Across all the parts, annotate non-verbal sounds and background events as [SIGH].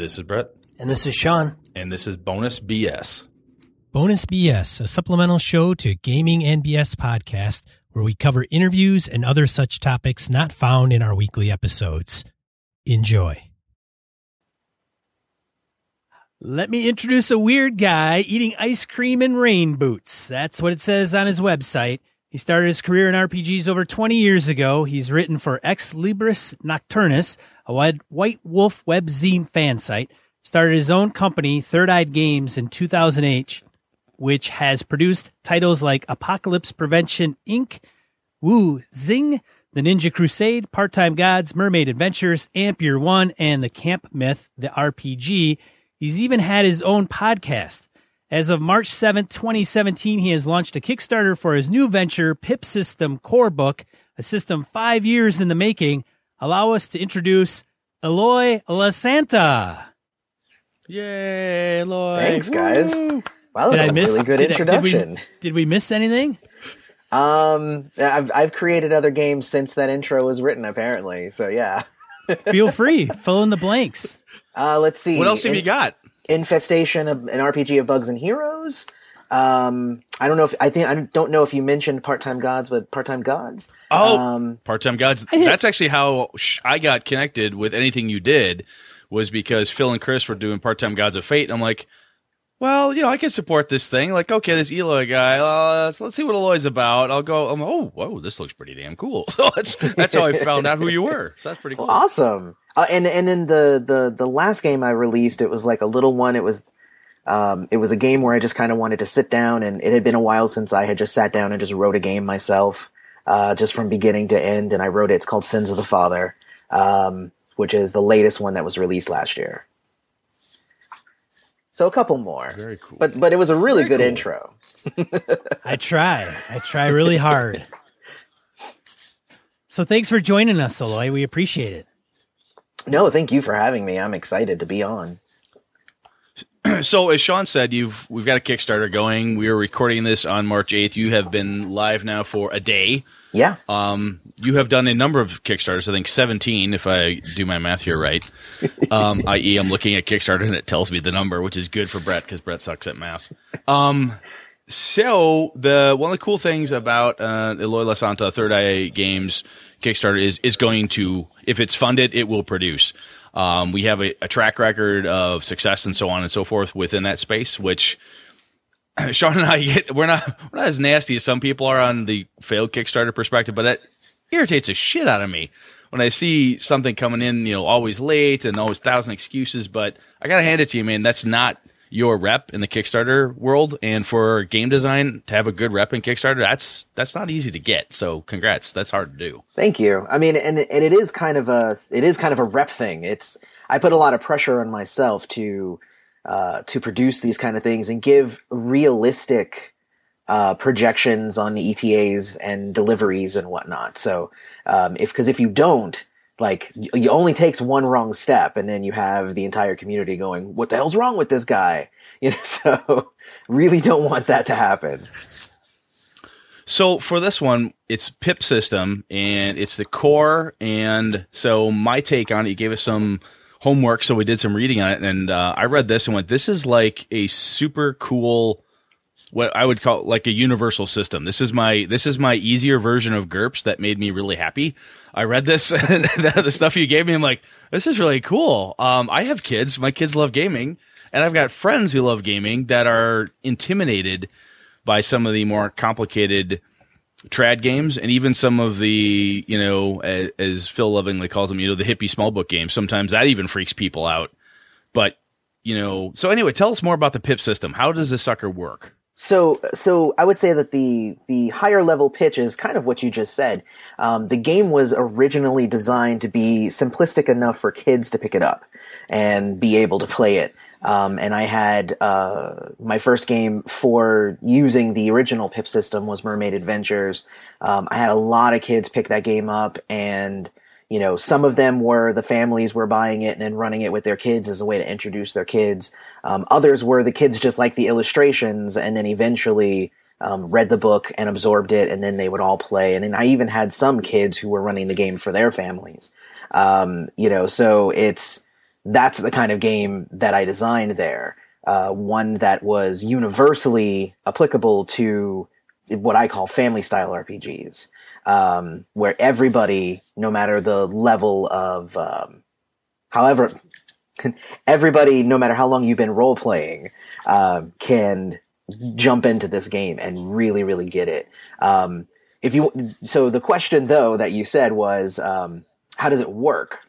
This is Brett. And this is Sean. And this is Bonus BS. Bonus BS, a supplemental show to Gaming and BS podcast where we cover interviews and other such topics not found in our weekly episodes. Enjoy. Let me introduce a weird guy eating ice cream in rain boots. That's what it says on his website. He started his career in RPGs over 20 years ago. He's written for Ex Libris Nocturnus, a White Wolf web zine fan site. Started his own company, Third Eye Games, in 2008, which has produced titles like Apocalypse Prevention Inc., Wu Xing, The Ninja Crusade, Part Time Gods, Mermaid Adventures, Amp Year One, and The Camp Myth, the RPG. He's even had his own podcast. As of March 7th, 2017, he has launched a Kickstarter for his new venture, Pip System Core Book, a system five years in the making. Allow us to introduce Eloy Lasanta. Yay, Eloy. Thanks, guys. Woo. Wow, that was a miss, really good did introduction. I, did, we, did we miss anything? Um, I've I've created other games since that intro was written, apparently. So yeah. [LAUGHS] Feel free, fill in the blanks. Uh, let's see. What else have in, you got? Infestation, of, an RPG of bugs and heroes. Um, I don't know if I think I don't know if you mentioned part time gods, but part time gods. Oh, um, part time gods. That's actually how I got connected with anything you did. Was because Phil and Chris were doing part time gods of fate. I'm like, well, you know, I can support this thing. Like, okay, this Eloy guy, uh, let's, let's see what Eloy's about. I'll go. I'm, oh, whoa, this looks pretty damn cool. [LAUGHS] So that's that's how I found out who you were. So that's pretty cool. Well, awesome. Uh, and and in the the the last game I released, it was like a little one. It was um, it was a game where I just kind of wanted to sit down, and it had been a while since I had just sat down and just wrote a game myself, uh, just from beginning to end. And I wrote it. It's called Sins of the Father, um, which is the latest one that was released last year. So a couple more. Very cool. But but it was a really Very good cool. intro. I try. I try really hard. So thanks for joining us, Eloy. We appreciate it. No, thank you for having me. I'm excited to be on. [CLEARS THROAT] So as Sean said, you've we've got a Kickstarter going. We are recording this on March 8th. You have been live now for a day. Yeah. Um, you have done a number of Kickstarters. I think 17, if I do my math here right. [LAUGHS] Um, i.e., I'm looking at Kickstarter and it tells me the number, which is good for Brett because Brett sucks at math. Um, so the one of the cool things about uh, Eloy Lasanta Third Eye Games Kickstarter is is going to, if it's funded, it will produce. Um, we have a, a, track record of success and so on and so forth within that space, which [CLEARS THROAT] Sean and I get. We're not we're not as nasty as some people are on the failed Kickstarter perspective, but it irritates the shit out of me when I see something coming in, you know, always late and always thousand excuses. But I gotta hand it to you, man. That's not your rep in the Kickstarter world, and for game design to have a good rep in Kickstarter, that's that's not easy to get. So, congrats. That's hard to do. Thank you. I mean, and and it is kind of a it is kind of a rep thing. It's I put a lot of pressure on myself to uh, to produce these kind of things and give realistic uh, projections on ETAs and deliveries and whatnot. So, um, if because if you don't, like you only takes one wrong step and then you have the entire community going what the hell's wrong with this guy? [LAUGHS] You know so [LAUGHS] really don't want that to happen. So for this one it's pip system and it's the core and so my take on it you gave us some homework so we did some reading on it and uh, i read this and went this is like a super cool what I would call like a universal system. This is my this is my easier version of GURPS that made me really happy. I read this [LAUGHS] and the stuff you gave me. I'm like, this is really cool. Um, I have kids. My kids love gaming, and I've got friends who love gaming that are intimidated by some of the more complicated trad games and even some of the you know as, as Phil lovingly calls them, you know, the hippie small book games. Sometimes that even freaks people out. But you know, so anyway, tell us more about the PIP system. How does this sucker work? So, so I would say that the the higher level pitch is kind of what you just said. Um, the game was originally designed to be simplistic enough for kids to pick it up and be able to play it. Um, and I had uh, my first game for using the original PIP system was Mermaid Adventures. Um, I had a lot of kids pick that game up, and you know, some of them were the families were buying it and then running it with their kids as a way to introduce their kids. Um, others were the kids just like the illustrations and then eventually um, read the book and absorbed it and then they would all play. And then I even had some kids who were running the game for their families. Um, you know, so it's, that's the kind of game that I designed there. Uh, one that was universally applicable to what I call family style RPGs, um, where everybody, no matter the level of, um, however, [LAUGHS] everybody, no matter how long you've been role playing, uh, can jump into this game and really, really get it. Um, if you, so the question though that you said was, um, how does it work?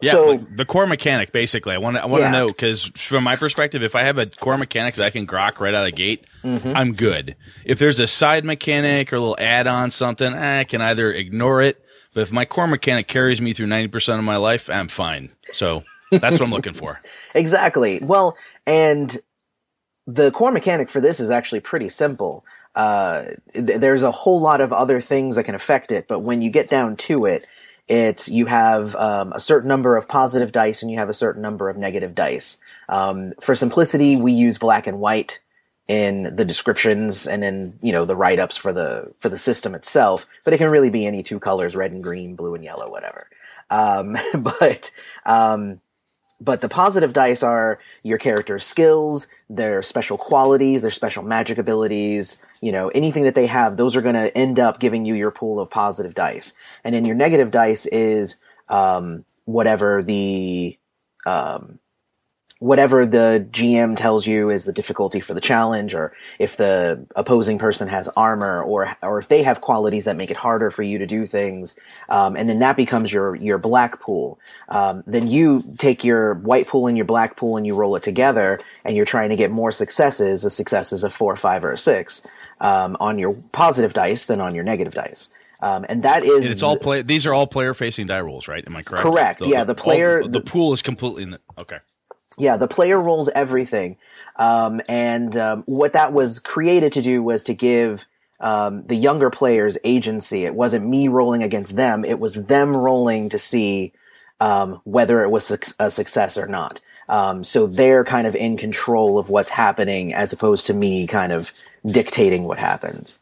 Yeah, So- like the core mechanic basically. I want to I want to Yeah. know because from my perspective, if I have a core mechanic that I can grok right out of the gate, Mm-hmm. I'm good. If there's a side mechanic or a little add-on something, I can either ignore it. But if my core mechanic carries me through ninety percent of my life, I'm fine. So that's what I'm looking for. [LAUGHS] Exactly. Well, and the core mechanic for this is actually pretty simple. Uh, th- there's a whole lot of other things that can affect it, but when you get down to it, it's you have um, a certain number of positive dice and you have a certain number of negative dice. Um, for simplicity, we use black and white in the descriptions and in you know the write-ups for the for the system itself, but it can really be any two colors: red and green, blue and yellow, whatever. Um, [LAUGHS] but um, but the positive dice are your character's skills, their special qualities, their special magic abilities, you know, anything that they have, those are going to end up giving you your pool of positive dice. And then your negative dice is um, whatever the um, whatever the GM tells you is the difficulty for the challenge, or if the opposing person has armor, or or if they have qualities that make it harder for you to do things, um, and then that becomes your your black pool. Um, then you take your white pool and your black pool and you roll it together, and you're trying to get more successes, a success is a four, five, or a six um, on your positive dice than on your negative dice. Um, and that is And it's all play. These are all player facing die rolls, right? Am I correct? Correct. Yeah, the player- all- the pool is completely in the, okay. Yeah, the player rolls everything. Um, and um, what that was created to do was to give um, the younger players agency. It wasn't me rolling against them, it was them rolling to see um, whether it was a success or not. Um, so they're kind of in control of what's happening as opposed to me kind of dictating what happens.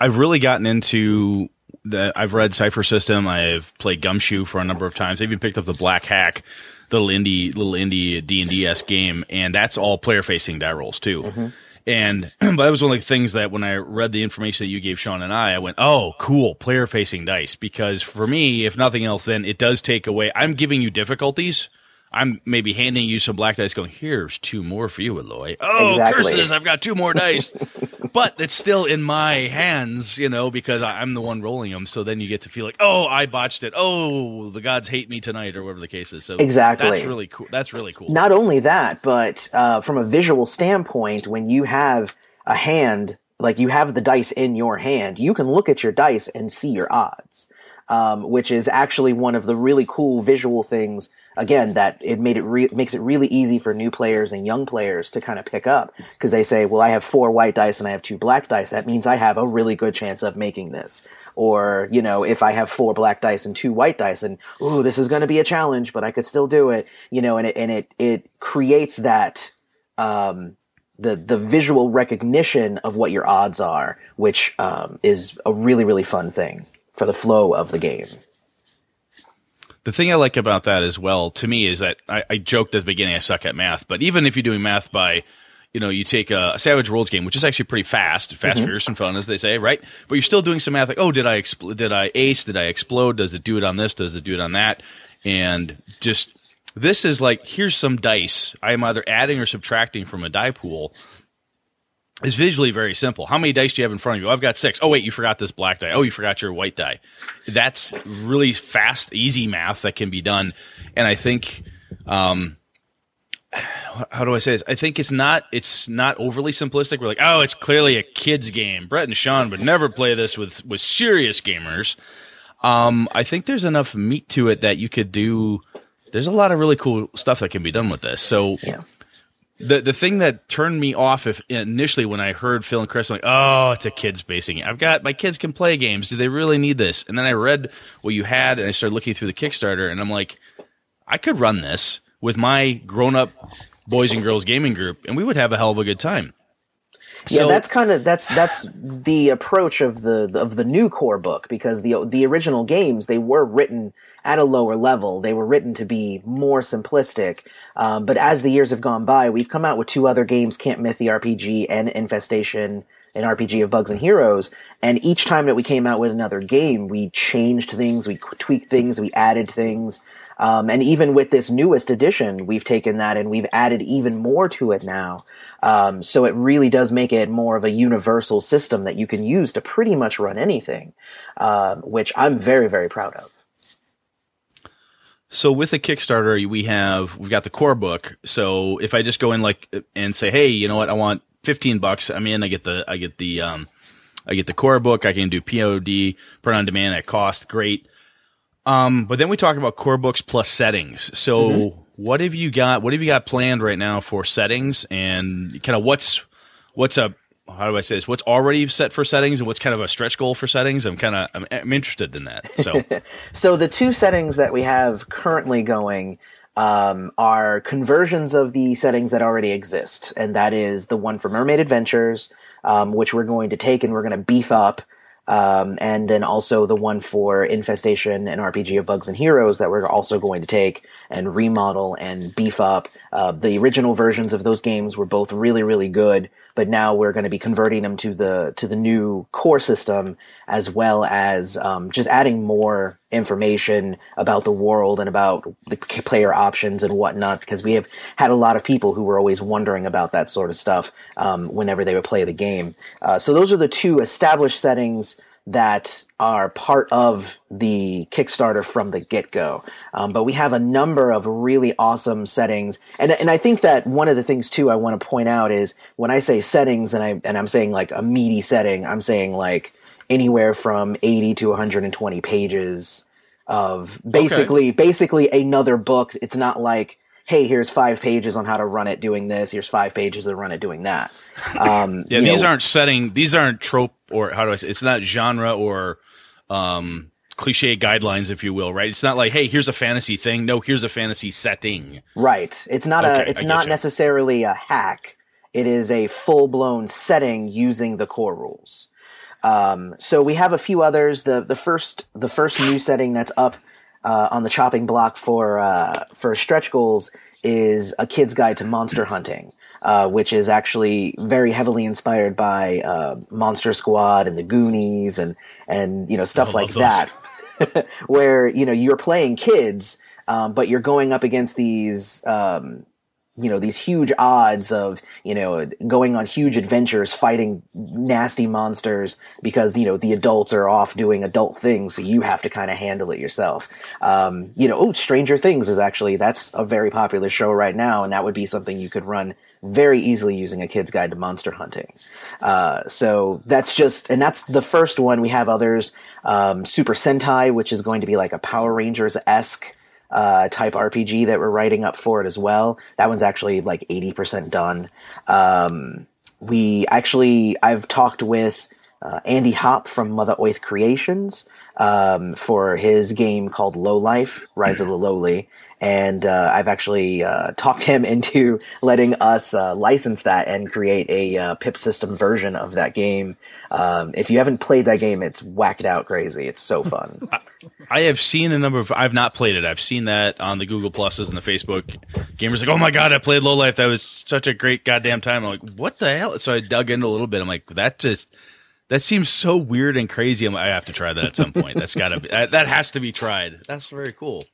I've really gotten into the. I've read Cipher System. I've played Gumshoe for a number of times. I even picked up the Black Hack, little indie, little indie D and D s game, and that's all player facing die rolls too. Mm-hmm. And [CLEARS THROAT] but that was one of the things that when I read the information that you gave Sean and I, I went, "Oh, cool, player facing dice." Because for me, if nothing else, then it does take away. I'm giving you difficulties. I'm maybe handing you some black dice, going, "Here's two more for you, Eloy." Oh, Exactly. curses! I've got two more dice, [LAUGHS] but it's still in my hands, you know, because I'm the one rolling them. So then you get to feel like, "Oh, I botched it." Oh, the gods hate me tonight, or whatever the case is. So Exactly. that's really cool. That's really cool. Not only that, but uh, from a visual standpoint, when you have a hand, like you have the dice in your hand, you can look at your dice and see your odds, um, which is actually one of the really cool visual things. Again, that it made it re- makes it really easy for new players and young players to kind of pick up because they say, "Well, I have four white dice and I have two black dice. That means I have a really good chance of making this." Or, you know, if I have four black dice and two white dice, and ooh, this is going to be a challenge, but I could still do it. You know, and it and it it creates that um, the the visual recognition of what your odds are, which um, is a really really fun thing for the flow of the game. The thing I like about that as well, to me, is that I, I joked at the beginning I suck at math, but even if you're doing math by, you know, you take a, a Savage Worlds game, which is actually pretty fast, fast, mm-hmm. furious, and fun, as they say, right? But you're still doing some math, like, oh, did I expl- did I ace? Did I explode? Does it do it on this? Does it do it on that? And just this is like, here's some dice. I am either adding or subtracting from a die pool. Is visually very simple. How many dice do you have in front of you? I've got six. Oh wait, you forgot this black die. Oh, you forgot your white die. That's really fast, easy math that can be done. And I think, um, how do I say this? I think it's not it's not overly simplistic. We're like, oh, it's clearly a kids game. Brett and Sean would never play this with with serious gamers. Um, I think there's enough meat to it that you could do. There's a lot of really cool stuff that can be done with this. So Yeah. The the thing that turned me off if initially when I heard Phil and Chris, I'm like, oh, it's a kids basing. I've got my kids can play games. Do they really need this? And then I read what you had, and I started looking through the Kickstarter, and I'm like, I could run this with my grown up boys and girls gaming group, and we would have a hell of a good time. Yeah, that's kind of that's that's the approach of the of the new core book because the the original games they were written at a lower level. They were written to be more simplistic. Um, but as the years have gone by, we've come out with two other games: Camp Myth the RPG and Infestation, an RPG of Bugs and Heroes. And each time that we came out with another game, we changed things, we tweaked things, we added things. Um, and even with this newest edition, we've taken that and we've added even more to it now. Um, so it really does make it more of a universal system that you can use to pretty much run anything, um, which I'm very, very proud of. So with the Kickstarter, we have we've got the core book. So if I just go in like and say, hey, you know what, I want fifteen bucks. I'm in. I get the I get the um, I get the core book. I can do POD, print on demand at cost. Great. Um, but then we talk about core books plus settings. So what have you got? What have you got planned right now for settings and kind of what's what's a how do I say this? What's already set for settings and what's kind of a stretch goal for settings? I'm kind of I'm, I'm interested in that. So [LAUGHS] So the two settings that we have currently going um, are conversions of the settings that already exist, and that is the one for Mermaid Adventures, um, which we're going to take and we're going to beef up, um, and then also the one for Infestation and RPG of Bugs and Heroes that we're also going to take and remodel and beef up. Uh, the original versions of those games were both really, really good, but now we're going to be converting them to the to the new core system, as well as um, just adding more information about the world and about the player options and whatnot. Because we have had a lot of people who were always wondering about that sort of stuff um, whenever they would play the game. Uh, so those are the two established settings that are part of the Kickstarter from the get go. Um, but we have a number of really awesome settings, and and I think that one of the things too I want to point out is when I say settings, and I and I'm saying like a meaty setting, I'm saying like anywhere from 80 to 120 pages of basically basically another book. It's not like hey, here's five pages on how to run it doing this. Here's five pages to run it doing that. [LAUGHS] Um, Yeah, these know, aren't setting. These aren't trope or how do I say? It's not genre or um, cliche guidelines, if you will. Right? It's not like, hey, here's a fantasy thing. No, here's a fantasy setting. Right. It's not Okay, a it's not getcha. necessarily a hack. It is a full blown setting using the core rules. Um, so we have a few others. The the first the first new setting that's up uh, on the chopping block for uh, for stretch goals is a kid's guide to monster hunting, uh, which is actually very heavily inspired by uh, Monster Squad and the Goonies and and you know stuff like love that, [LAUGHS] [LAUGHS] where you know you're playing kids, um, but you're going up against these um, you know these huge odds of you know going on huge adventures fighting nasty monsters because you know the adults are off doing adult things so you have to kind of handle it yourself. Um, you know oh stranger things is actually that's a very popular show right now and that would be something you could run very easily using a kid's guide to monster hunting. Uh, so that's just and that's the first one. We have others um, super sentai which is going to be like a power rangers-esque uh, type RPG that we're writing up for it as well. That one's actually like 80% done. Um, we actually, I've talked with uh, Andy Hopp from Mutha Oith Creations um, for his game called Low Life, Rise of the Lowly. And uh, I've actually uh, talked him [LAUGHS] into letting us uh, license that and create a uh, PIP system version of that game. Um, if you haven't played that game, it's whacked out crazy. It's so fun. [LAUGHS] I have seen a number of. I've not played it. I've seen that on the Google Pluses and the Facebook. Gamers like, oh my god, I played Low Life. That was such a great goddamn time. I'm like, what the hell? So I dug in a little bit. I'm like, that just that seems so weird and crazy. I'm like, I have to try that at some point. That's got to be that that has to be tried. That's very cool.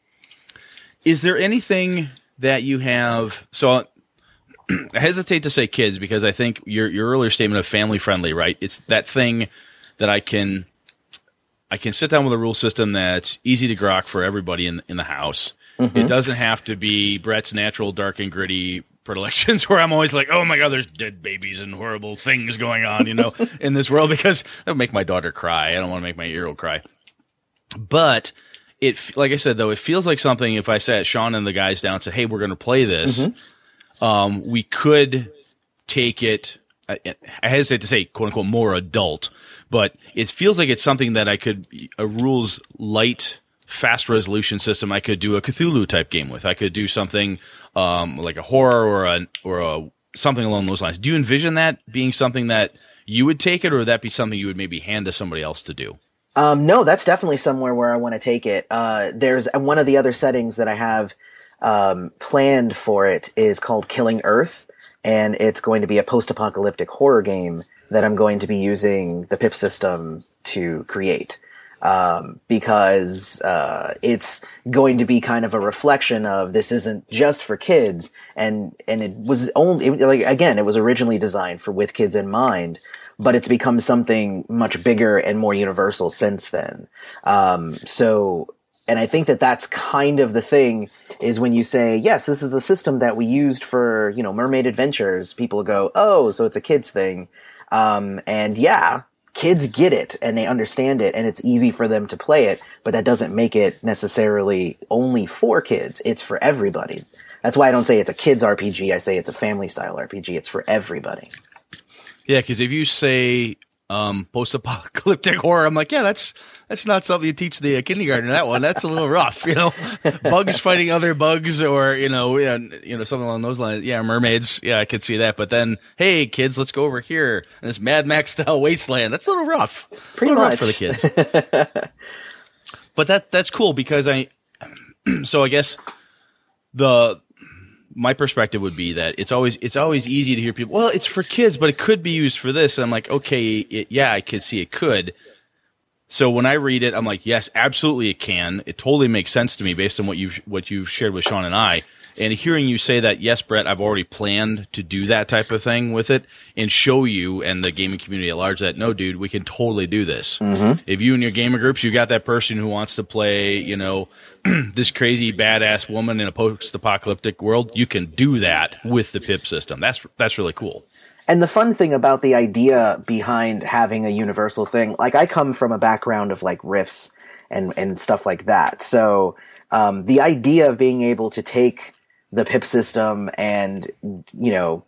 Is there anything that you have? So [CLEARS THROAT] I hesitate to say kids because I think your your earlier statement of family friendly, right? It's that thing that I can I can sit down with a rule system that's easy to grok for everybody in in the house. Mm-hmm. It doesn't have to be Brett's natural dark and gritty predilections [LAUGHS] where I'm always like, oh my god, there's dead babies and horrible things going on, you know, [LAUGHS] in this world because that would make my daughter cry. I don't want to make my old cry. But it, like I said though, it feels like something. If I sat Sean and the guys down and said, "Hey, we're going to play this," um, we could take it. I, I hesitate to say "quote unquote" more adult, but it feels like it's something that I could a rules light, fast resolution system. I could do a Cthulhu type game with. I could do something um, like a horror or a or a something along those lines. Do you envision that being something that you would take it, or would that be something you would maybe hand to somebody else to do? Um, no, that's definitely somewhere where I want to take it. Uh, there's one of the other settings that I have um, planned for it is called Killing Earth, and it's going to be a post-apocalyptic horror game that I'm going to be using the pip system to create. Um, because uh, it's going to be kind of a reflection of this isn't just for kids, and and it was only it, like again it was originally designed for with kids in mind, but it's become something much bigger and more universal since then. Um, so, and I think that that's kind of the thing is when you say, yes, this is the system that we used for, you know, Mermaid Adventures, people go, oh, so it's a kids thing. Um, and yeah, kids get it and they understand it and it's easy for them to play it, but that doesn't make it necessarily only for kids. It's for everybody. That's why I don't say it's a kids RPG. I say it's a family style RPG. It's for everybody. Yeah, because if you say um, post-apocalyptic [LAUGHS] horror, I'm like, yeah, that's that's not something you teach the uh, kindergarten. That one, that's a little [LAUGHS] rough, you know. bugs fighting other bugs, or you know, you know, something along those lines. Yeah, mermaids. Yeah, I could see that. But then, hey, kids, let's go over here in this Mad Max style [LAUGHS] wasteland. That's a little rough. Pretty little much rough for the kids. but that that's cool because I. [CLEARS THROAT] so I guess the my perspective would be that it's always it's always easy to hear people. Well, it's for kids, but it could be used for this. And I'm like, okay, it, yeah, I could see it could. So when I read it, I'm like, yes, absolutely, it can. It totally makes sense to me based on what you what you've shared with Sean and I. And hearing you say that, yes, Brett, I've already planned to do that type of thing with it and show you and the gaming community at large that no, dude, we can totally do this. Mm-hmm. If you and your gamer groups, you got that person who wants to play, you know, [CLEARS THROAT] this crazy badass woman in a post-apocalyptic world, you can do that with the pip system. That's that's really cool. And the fun thing about the idea behind having a universal thing, like I come from a background of like Rifts and and stuff like that. So um, the idea of being able to take the pip system and you know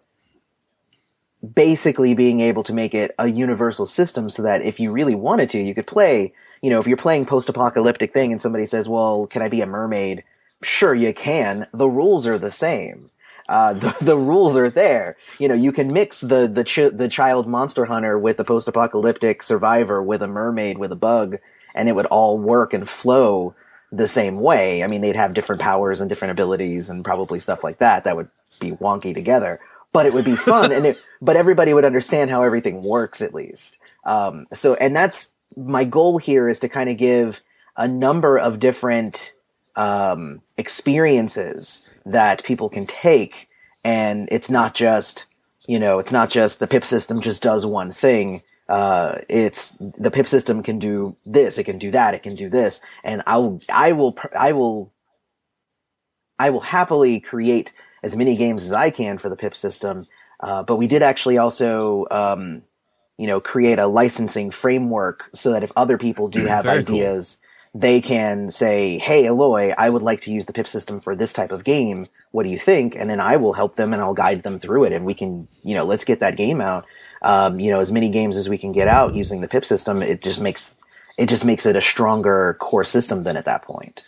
basically being able to make it a universal system so that if you really wanted to you could play you know if you're playing post-apocalyptic thing and somebody says well can i be a mermaid? Sure you can. The rules are the same. Uh, [LAUGHS] the, the rules are there. You know, you can mix the the the child monster hunter with the post apocalyptic survivor with a mermaid with a bug, and it would all work and flow the same way. I mean, they'd have different powers and different abilities and probably stuff like that that would be wonky together, but it would be [LAUGHS] fun and it, but everybody would understand how everything works at least. Um, so, and that's my goal here is to kind of give a number of different, um, experiences that people can take. And it's not just, you know, it's not just the pip system just does one thing uh, it's the pip system can do this, it can do that, it can do this, and I'll, I will, I will, I will happily create as many games as I can for the pip system. Uh, but we did actually also, um, you know, create a licensing framework so that if other people do [CLEARS THROAT] have ideas, cool. they can say, "Hey, Eloy, I would like to use the pip system for this type of game. What do you think?" And then I will help them and I'll guide them through it, and we can, you know, let's get that game out um, you know, as many games as we can get out using the pip system, it just makes it just makes it a stronger core system than at that point.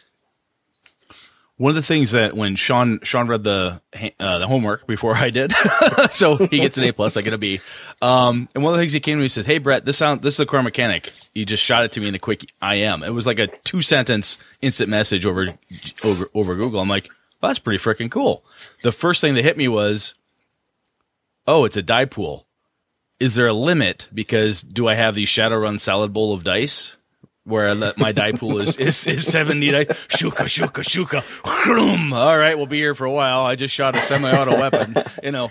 One of the things that when Sean Sean read the uh, the homework before I did, [LAUGHS] so he gets an A plus, I get a B. Um, and one of the things he came to me and says, "Hey Brett, this sound this is the core mechanic." He just shot it to me in a quick IM. It was like a two sentence instant message over over over Google. I'm like, well, that's pretty freaking cool. The first thing that hit me was, oh, it's a die pool is there a limit? Because do I have the Shadowrun salad bowl of dice? Where my die pool is, [LAUGHS] is, is 70 dice. Shuka, shuka, shuka. All right, we'll be here for a while. I just shot a semi auto weapon. You know,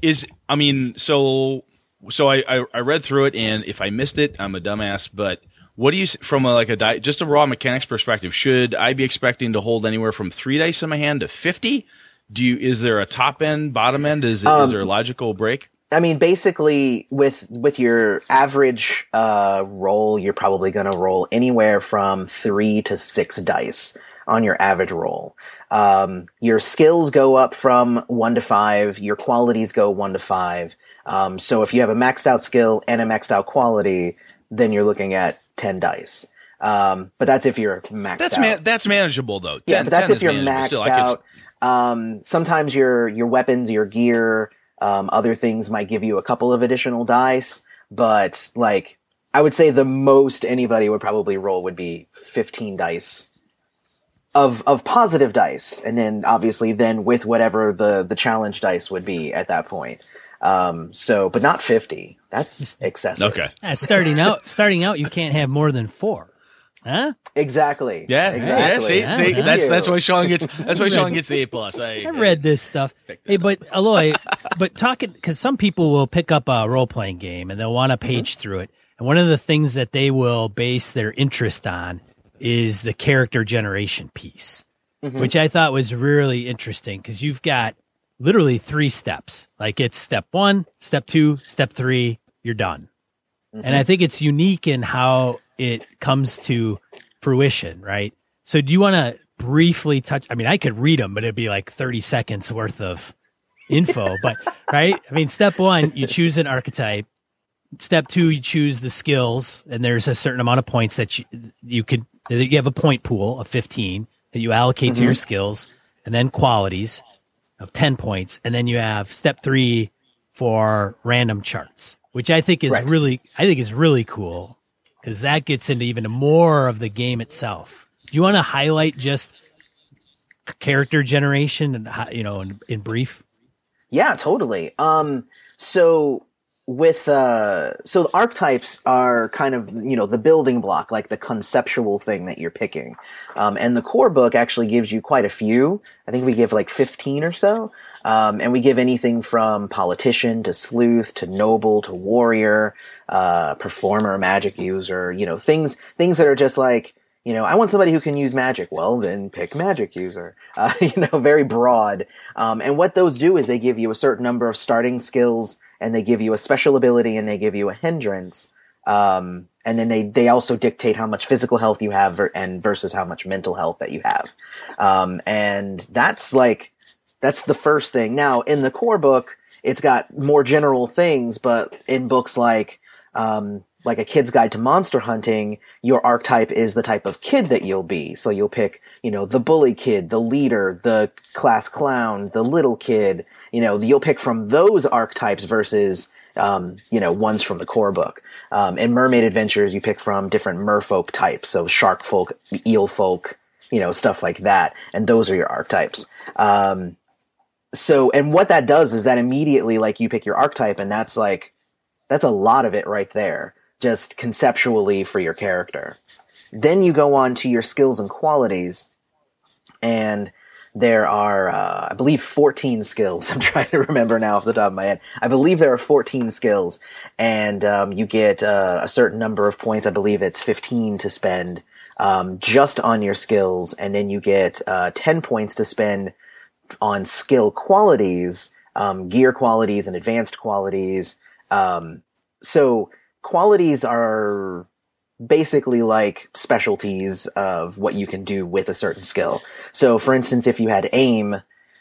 is, I mean, so, so I, I, I read through it and if I missed it, I'm a dumbass, but what do you from a, like a die, just a raw mechanics perspective? Should I be expecting to hold anywhere from three dice in my hand to 50? Do you, is there a top end, bottom end? Is, um, is there a logical break? I mean, basically, with with your average uh, roll, you're probably going to roll anywhere from three to six dice on your average roll. Um, your skills go up from one to five. Your qualities go one to five. Um, so if you have a maxed out skill and a maxed out quality, then you're looking at ten dice. Um, but that's if you're maxed that's out. Man- that's manageable though. 10, yeah, but that's if you're maxed still, out. Um, sometimes your your weapons, your gear, Um, other things might give you a couple of additional dice, but like I would say the most anybody would probably roll would be 15 dice of of positive dice, and then obviously then with whatever the the challenge dice would be at that point. Um, so, but not 50. That's excessive. Okay. Uh, starting out, starting out, you can't have more than four. Huh? Exactly. Yeah, exactly. yeah. See, see, Yeah. that's that's why Sean gets [LAUGHS] that's why Sean gets the A plus. I, I read this stuff. Hey, but Eloy, [LAUGHS] but talking because some people will pick up a role playing game and they'll want to page mm-hmm. through it, and one of the things that they will base their interest on is the character generation piece, mm-hmm. which I thought was really interesting because you've got literally three steps. Like it's step one, step two, step three, you're done. And I mm-hmm. think it's unique in how it comes to fruition, right? So do you want to briefly touch? I mean, I could read them, but it'd be like 30 seconds worth of info, [LAUGHS] but right? I mean, step one, you choose an archetype. Step two, you choose the skills, and there's a certain amount of points that you, you could, you have a point pool of 15 that you allocate to your mm-hmm. skills, and then qualities of 10 points. And then you have step three for random charts, which I think is Right. really, I think is really cool because that gets into even more of the game itself. Do you want to highlight just character generation and you know in, in brief? Yeah, totally. Um, so with uh, so the archetypes are kind of you know the building block, like the conceptual thing that you're picking. Um, and the core book actually gives you quite a few. I think we give like fifteen or so. Um, and we give anything from politician to sleuth to noble to warrior, uh, performer, magic user. You know things things that are just like you know, I want somebody who can use magic. Well, then pick magic user. [LAUGHS] Uh, you know, very broad. Um, and what those do is they give you a certain number of starting skills, and they give you a special ability, and they give you a hindrance. Um, and then they they also dictate how much physical health you have, ver- and versus how much mental health that you have. Um, and that's like that's the first thing. Now, in the core book, it's got more general things, but in books like um, like a kid's guide to monster hunting, your archetype is the type of kid that you'll be. So you'll pick, you know, the bully kid, the leader, the class clown, the little kid. You know, you'll pick from those archetypes versus, um, you know, ones from the core book. Um, in Mermaid Adventures, you pick from different merfolk types, so shark folk, eel folk, you know, stuff like that, and those are your archetypes. Um, so, and what that does is that immediately, like, you pick your archetype, and that's like, that's a lot of it right there, just conceptually for your character. Then you go on to your skills and qualities, and there are, uh, I believe, 14 skills. [LAUGHS] I'm trying to remember now off the top of my head. I believe there are 14 skills, and um, you get uh, a certain number of points. I believe it's 15 to spend um, just on your skills, and then you get uh, 10 points to spend on skill qualities, um, gear qualities, and advanced qualities. Um, so qualities are basically like specialties of what you can do with a certain skill. So, for instance, if you had aim,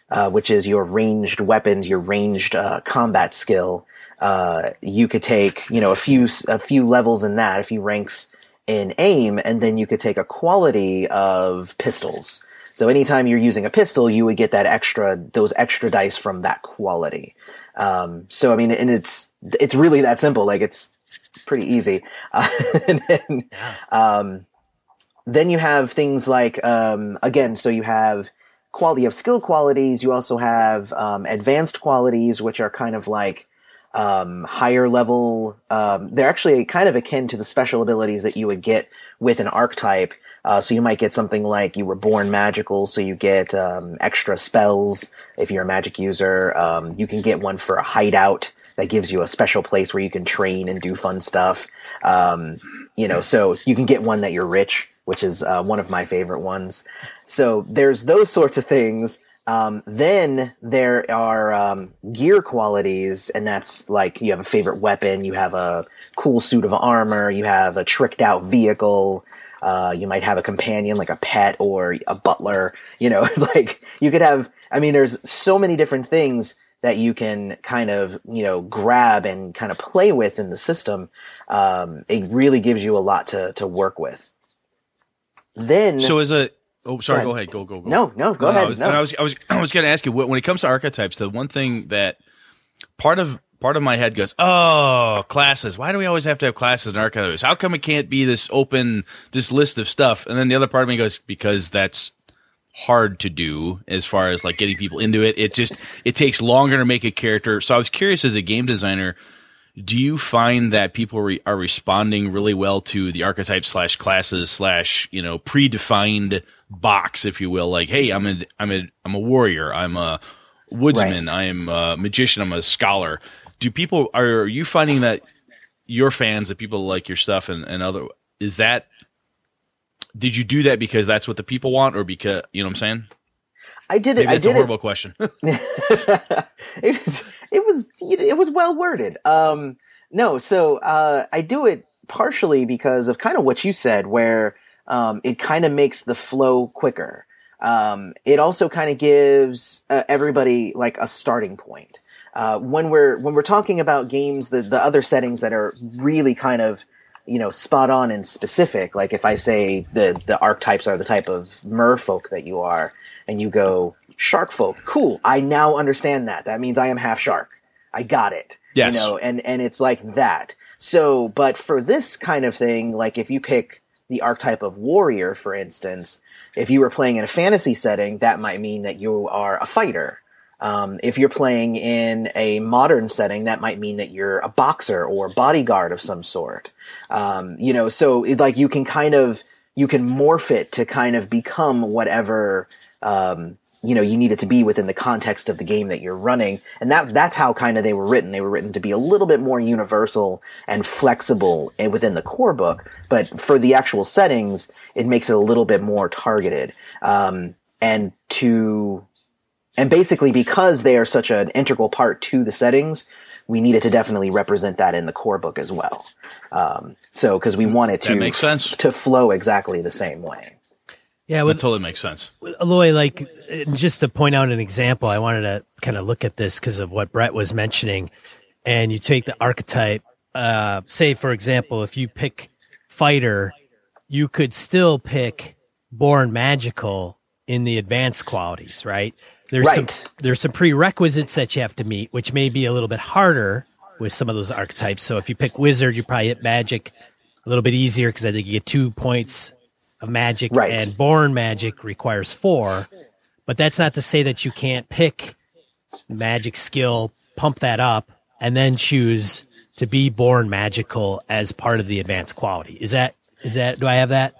uh, which is your ranged weapons, your ranged uh, combat skill, uh, you could take you know a few a few levels in that, a few ranks in aim, and then you could take a quality of pistols. So anytime you're using a pistol, you would get that extra those extra dice from that quality. Um, so I mean, and it's it's really that simple. Like it's pretty easy. Uh, [LAUGHS] and then, um, then you have things like um, again. So you have quality of skill qualities. You also have um, advanced qualities, which are kind of like um, higher level. Um, they're actually kind of akin to the special abilities that you would get with an archetype. Uh, so you might get something like you were born magical, so you get um, extra spells if you're a magic user. Um, you can get one for a hideout that gives you a special place where you can train and do fun stuff. Um, you know, so you can get one that you're rich, which is uh, one of my favorite ones. So there's those sorts of things. Um, then there are um, gear qualities, and that's like you have a favorite weapon, you have a cool suit of armor, you have a tricked out vehicle, uh, you might have a companion like a pet or a butler. You know, [LAUGHS] like you could have. I mean, there's so many different things that you can kind of you know grab and kind of play with in the system. Um, it really gives you a lot to to work with. Then So as a oh sorry, Go ahead. go ahead. go go go. no, no, go No, ahead. I was, no. I was I was [CLEARS THROAT] I was going to ask you when it comes to archetypes, the one thing that part of part of my head goes, "Oh, classes. Why do we always have to have classes in archives? How come it can't be this open this list of stuff?" And then the other part of me goes, "Because that's hard to do as far as like getting people into it. It just it takes longer to make a character. So I was curious as a game designer, do you find that people re- are responding really well to the archetype slash classes slash you know predefined box, if you will? Like, hey, I'm a I'm a I'm a warrior. I'm a woodsman. Right. I'm a magician. I'm a scholar. Do people are you finding that your fans, that people like your stuff and, and other is that did you do that because that's what the people want or because you know what I'm saying? I did it. Maybe that's I did a horrible it. question. [LAUGHS] it was it was it was well worded. Um, no, so uh, I do it partially because of kind of what you said, where um, it kind of makes the flow quicker. Um, it also kind of gives uh, everybody like a starting point. Uh, when we're when we're talking about games, the the other settings that are really kind of you know spot on and specific. Like if I say the the archetypes are the type of merfolk that you are, and you go shark folk, cool. I now understand that. That means I am half shark. I got it. Yes. You know, and and it's like that. So, but for this kind of thing, like if you pick the archetype of warrior, for instance, if you were playing in a fantasy setting, that might mean that you are a fighter. Um, if you're playing in a modern setting, that might mean that you're a boxer or bodyguard of some sort. Um, you know, so it, like you can kind of you can morph it to kind of become whatever um, you know you need it to be within the context of the game that you're running, and that that's how kind of they were written. They were written to be a little bit more universal and flexible within the core book, but for the actual settings, it makes it a little bit more targeted. Um, and to and basically because they are such an integral part to the settings we needed to definitely represent that in the core book as well. Um, so because we wanted to that makes sense. to flow exactly the same way. Yeah that totally makes sense. Eloy, like just to point out an example i wanted to kind of look at this because of what brett was mentioning. And you take the archetype uh, say for example if you pick fighter you could still pick born magical in the advanced qualities right there's right. some there's some prerequisites that you have to meet, which may be a little bit harder with some of those archetypes. So if you pick wizard, you probably hit magic a little bit easier because I think you get two points of magic, right. and born magic requires four. But that's not to say that you can't pick magic skill, pump that up, and then choose to be born magical as part of the advanced quality. Is that is that do I have that?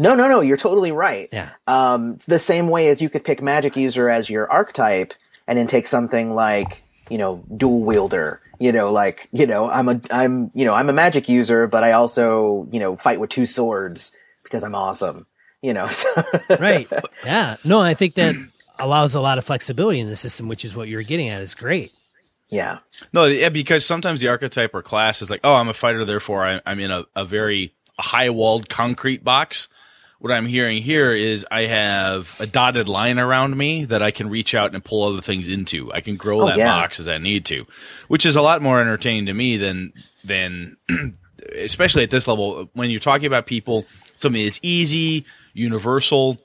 No, no, no. You're totally right. Yeah. Um, the same way as you could pick magic user as your archetype, and then take something like you know dual wielder. You know, like you know, I'm a I'm you know I'm a magic user, but I also you know fight with two swords because I'm awesome. You know. [LAUGHS] right. Yeah. No, I think that allows a lot of flexibility in the system, which is what you're getting at. Is great. Yeah. No, yeah, because sometimes the archetype or class is like, oh, I'm a fighter, therefore I, I'm in a, a very high walled concrete box what I'm hearing here is I have a dotted line around me that I can reach out and pull other things into. I can grow Oh, that yeah. box as I need to, which is a lot more entertaining to me than than [CLEARS THROAT] especially at this level when you're talking about people something that's easy, universal.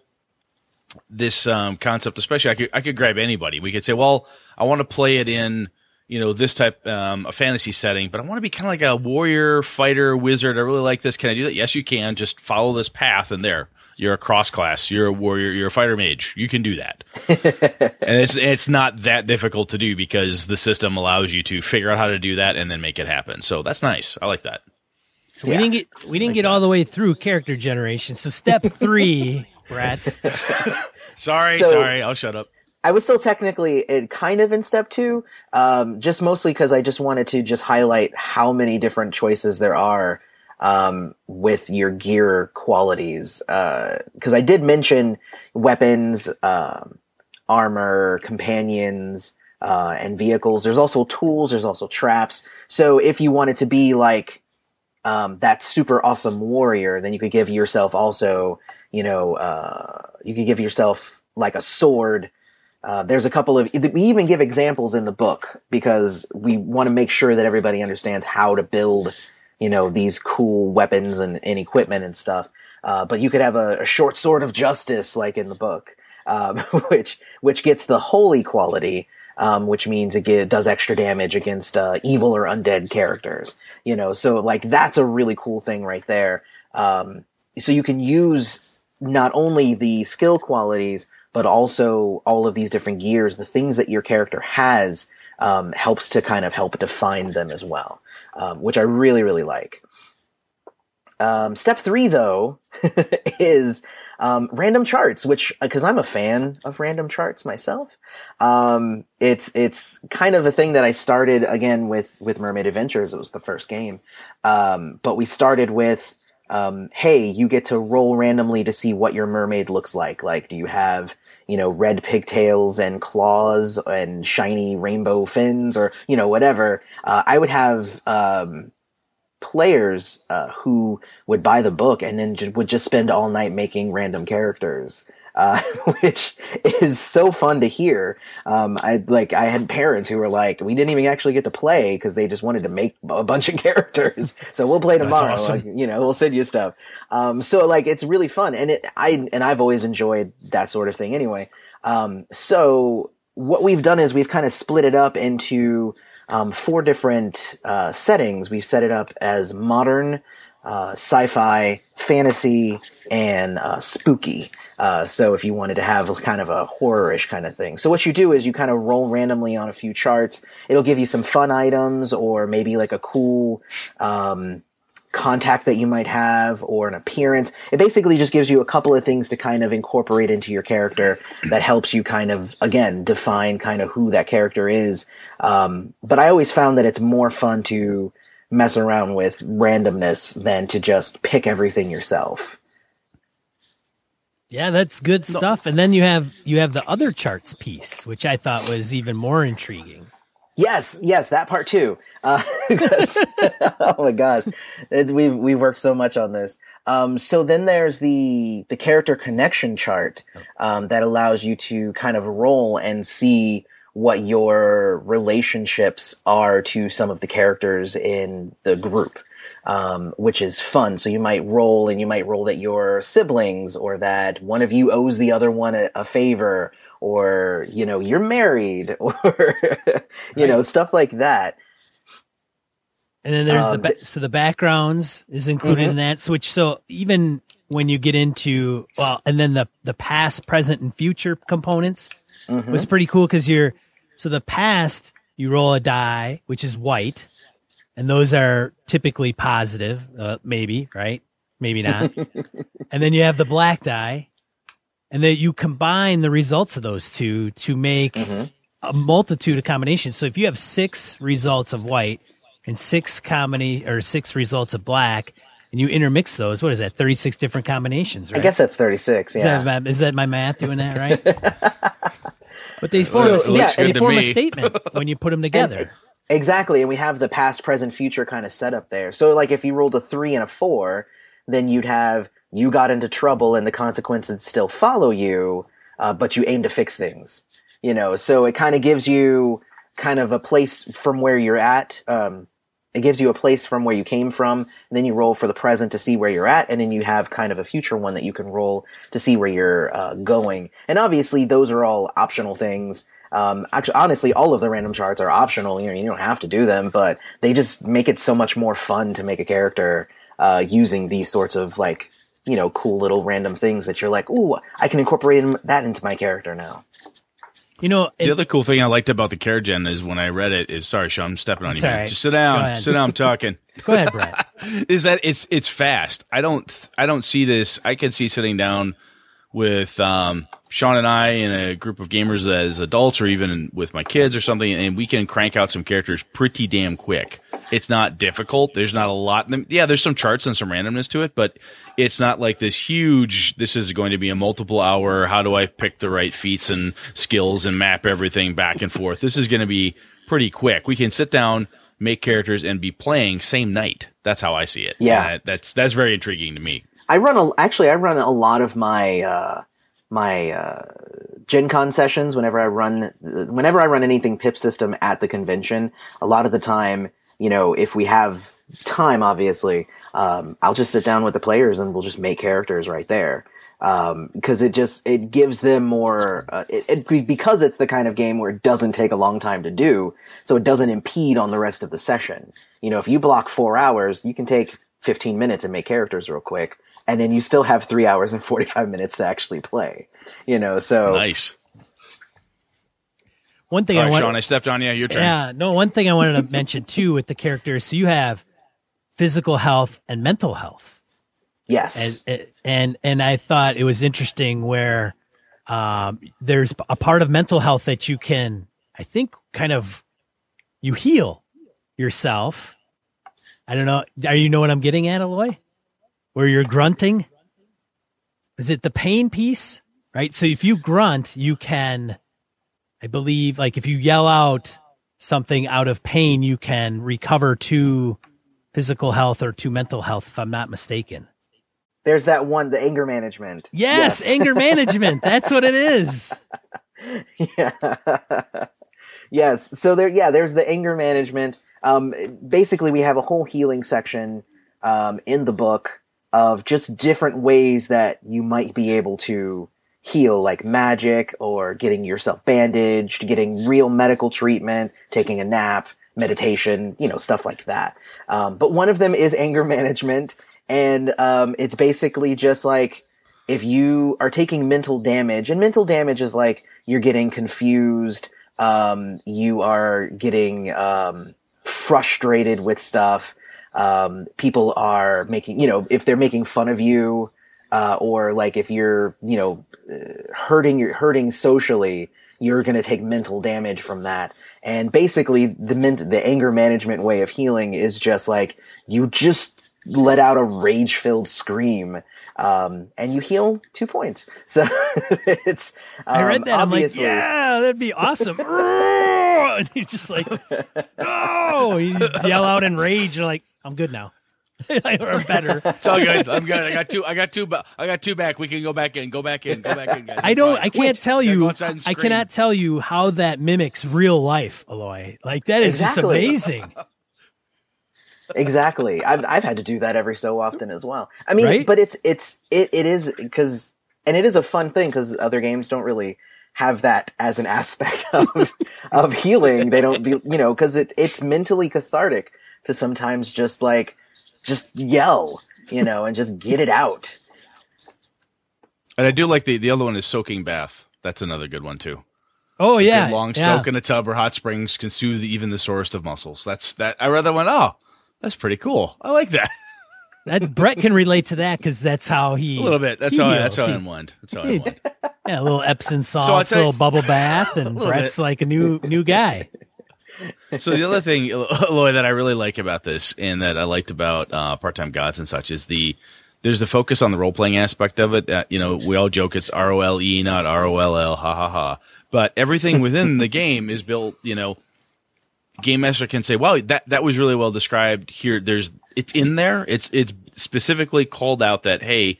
This um, concept, especially, I could I could grab anybody. We could say, well, I want to play it in you know this type um, a fantasy setting, but I want to be kind of like a warrior, fighter, wizard. I really like this. Can I do that? Yes, you can. Just follow this path, and there you're a cross class. You're a warrior. You're a fighter mage. You can do that, [LAUGHS] and it's it's not that difficult to do because the system allows you to figure out how to do that and then make it happen. So that's nice. I like that. So we didn't get we didn't get all the way through character generation. So step three, [LAUGHS] Brett. [LAUGHS] Sorry, So- sorry. I'll shut up. I was still technically in, kind of in step two, um, just mostly because I just wanted to just highlight how many different choices there are um, with your gear qualities. Because I did mention weapons, um, armor, companions, uh, and vehicles. There's also tools. There's also traps. So if you wanted to be like um, that super awesome warrior, then you could give yourself also, you know, uh, you could give yourself like a sword. Uh, there's a couple of we even give examples in the book because we want to make sure that everybody understands how to build, you know, these cool weapons and, and equipment and stuff. Uh, but you could have a, a short sword of justice, like in the book, um, [LAUGHS] which which gets the holy quality. um, which means it get, does extra damage against uh, evil or undead characters. You know, so like that's a really cool thing right there. Um, so you can use not only the skill qualities, but also all of these different gears, the things that your character has, um, helps to kind of help define them as well, um, which I really, really like. Um, step three, though, [LAUGHS] is um, random charts, which because I'm a fan of random charts myself, um, it's it's kind of a thing that I started again with with Mermaid Adventures. It was the first game, um, but we started with, um, hey, you get to roll randomly to see what your mermaid looks like. Like, do you have you know red pigtails and claws and shiny rainbow fins, or you know whatever? Uh, I would have. Um, players uh, who would buy the book and then would just spend all night making random characters. Uh, [LAUGHS] which is so fun to hear. Um, I like I had parents who were like, we didn't even actually get to play because they just wanted to make a bunch of [LAUGHS] characters. So we'll play tomorrow. Awesome. Like, you know, we'll send you stuff. Um, so like it's really fun, and it I and I've always enjoyed that sort of thing anyway. Um, so what we've done is we've kind of split it up into um, four different uh, settings. We've set it up as modern, uh, sci-fi, fantasy, and uh, spooky. Uh, so if you wanted to have kind of a horror-ish kind of thing. So what you do is you kind of roll randomly on a few charts. It'll give you some fun items or maybe like a cool, um, contact that you might have or an appearance. It basically just gives you a couple of things to kind of incorporate into your character that helps you kind of, again, define kind of who that character is. Um, but I always found that it's more fun to mess around with randomness than to just pick everything yourself. Yeah, that's good stuff. And then you have you have the other charts piece, which I thought was even more intriguing. Yes, yes, that part too. Uh, [LAUGHS] [LAUGHS] oh my gosh, we've we've worked so much on this. Um, so then there's the the character connection chart um, that allows you to kind of roll and see what your relationships are to some of the characters in the group. Um, which is fun. So you might roll and you might roll that your siblings or that one of you owes the other one a, a favor or, you know, you're married [LAUGHS] or, you right. know, stuff like that. And then there's um, the, ba- so the backgrounds is included mm-hmm. in that switch. So even when you get into, well, and then the, the past, present and future components mm-hmm. was pretty cool because you're, so the past, you roll a die, which is white, and those are typically positive, uh, maybe, right? Maybe not. [LAUGHS] and then you have the black die, and then you combine the results of those two to make mm-hmm. a multitude of combinations. So if you have six results of white and six combina- or six results of black, and you intermix those, what is that? Thirty six different combinations, right? I guess that's thirty six. Yeah, is that, is that my math doing that right? [LAUGHS] but they form, so, a, yeah, they form a statement [LAUGHS] when you put them together. And, Exactly, and we have the past, present, future kind of setup there. So, like, if you rolled a three and a four, then you'd have you got into trouble and the consequences still follow you, uh, but you aim to fix things. You know, so it kind of gives you kind of a place from where you're at. Um, it gives you a place from where you came from, and then you roll for the present to see where you're at, and then you have kind of a future one that you can roll to see where you're uh, going. And obviously, those are all optional things. Um, actually, honestly, all of the random charts are optional. You know, you don't have to do them, but they just make it so much more fun to make a character uh, using these sorts of like, you know, cool little random things that you're like, ooh, I can incorporate that into my character now. You know, the other cool thing I liked about the Chargen is when I read it is sorry, Sean, I'm stepping on you. Right. Just sit down, sit down. I'm talking. [LAUGHS] Go ahead, Brett. [LAUGHS] is that it's it's fast. I don't I don't see this. I can see sitting down with um, Sean and I and a group of gamers as adults or even with my kids or something, and we can crank out some characters pretty damn quick. It's not difficult. There's not a lot. Yeah, there's some charts and some randomness to it, but it's not like this huge. This is going to be a multiple hour. How do I pick the right feats and skills and map everything back and forth? This is going to be pretty quick. We can sit down, make characters, and be playing same night. That's how I see it. Yeah, uh, that's that's very intriguing to me. I run a actually I run a lot of my uh, my uh, Gen Con sessions whenever I run whenever I run anything pip system at the convention. A lot of the time, you know, if we have time, obviously, um, I'll just sit down with the players and we'll just make characters right there. because it just it gives them more uh, it, it, because it's the kind of game where it doesn't take a long time to do so it doesn't impede on the rest of the session you know if you block four hours you can take 15 minutes and make characters real quick and then you still have three hours and 45 minutes to actually play you know so nice one thing All I right, want, Sean, I stepped on you. Your turn. yeah, no. One thing I wanted to mention [LAUGHS] too with the characters. So you have physical health and mental health, yes and and and I thought it was interesting where um, there's a part of mental health that you can, I think, kind of you heal yourself. I don't know. Are you know what I'm getting at, Eloy? Where you're grunting? Is it the pain piece? Right. So if you grunt, you can, I believe, like if you yell out something out of pain, you can recover to physical health or to mental health, if I'm not mistaken. there's that one the anger management Yes, anger management. That's what it is. [LAUGHS] yeah. yes. So there, yeah, there's the anger management. Um, basically, we have a whole healing section um, in the book of just different ways that you might be able to heal, like magic or getting yourself bandaged, getting real medical treatment, taking a nap, meditation, you know, stuff like that. Um, but one of them is anger [LAUGHS] management, and um, it's basically just like if you are taking mental damage, and mental damage is like you're getting confused, um, you are getting um, frustrated with stuff. Um, people are making, you know, if they're making fun of you, uh, or like if you're, you know, uh, hurting, you're hurting socially, you're going to take mental damage from that. And basically, the ment- the anger management way of healing is just like you just let out a rage filled scream, um, and you heal two points. [LAUGHS] So it's. Um, I read that. I'm like, obviously- yeah, that'd be awesome. [LAUGHS] and he's just like, oh, he yell out in rage. You're like, I'm good now. [LAUGHS] or better. It's all good. I'm good. I got two. I got two. I got two back. We can go back in. Go back in. Go back in, guys. I don't. I can't tell you. go outside and I cannot tell you how that mimics real life, Eloy. Like that is Exactly. just amazing. [LAUGHS] exactly i've i've had to do that every so often as well i mean Right? but it's it's it, it is because and it is a fun thing because other games don't really have that as an [LAUGHS] aspect of of healing they don't be you know because it it's mentally cathartic to sometimes just like just yell you know and just get it out And I do like the the other one is soaking bath. That's another good one too. Oh yeah, Good long yeah. soak in a tub or hot springs can soothe even the sorest of muscles. That's that. I read that one. Oh, that's pretty cool. I like that [LAUGHS] That Brett can relate to that because that's how he a little bit. That's he how. I, that's heals. how He- I unwind. That's how I he- unwind. Yeah, a little Epsom salt, salts, tell a little bubble bath, [LAUGHS] and little Brett's like a new new guy. So the other thing, Eloy, [LAUGHS] that I really like about this, and that I liked about uh, Part Time Gods and such, is the there's the focus on the role playing aspect of it. Uh, you know, we all joke it's R O L E, not R O L L, ha ha ha. But everything within the game is built. You know, game master can say, "Wow, that that was really well described." Here, there's it's in there. It's it's specifically called out that hey,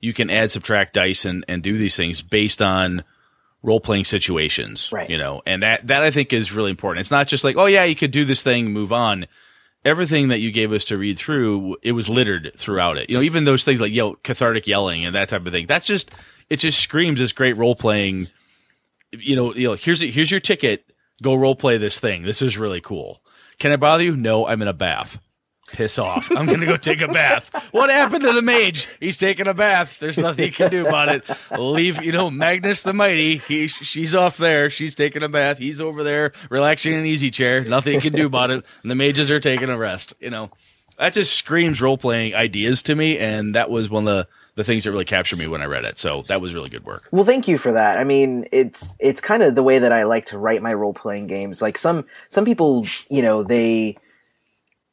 you can add, subtract dice, and and do these things based on role playing situations. Right. You know, and that that I think is really important. It's not just like, oh yeah, you could do this thing, move on. Everything that you gave us to read through, it was littered throughout it. You know, even those things like yell, cathartic yelling and that type of thing. That's just it. Just screams this great role playing. You know, you know. Here's here's your ticket. Go role play this thing. This is really cool. Can I bother you? No, I'm in a bath. Piss off. I'm going to go take a bath. What happened to the mage? He's taking a bath. There's nothing you can do about it. Leave, you know, Magnus the Mighty. He, she's off there. She's taking a bath. He's over there relaxing in an easy chair. Nothing you can do about it. And the mages are taking a rest. You know, that just screams role playing ideas to me. And that was one of the, the things that really captured me when I read it. So that was really good work. Well, thank you for that. I mean, it's it's kind of the way that I like to write my role playing games. Like some some people, you know, they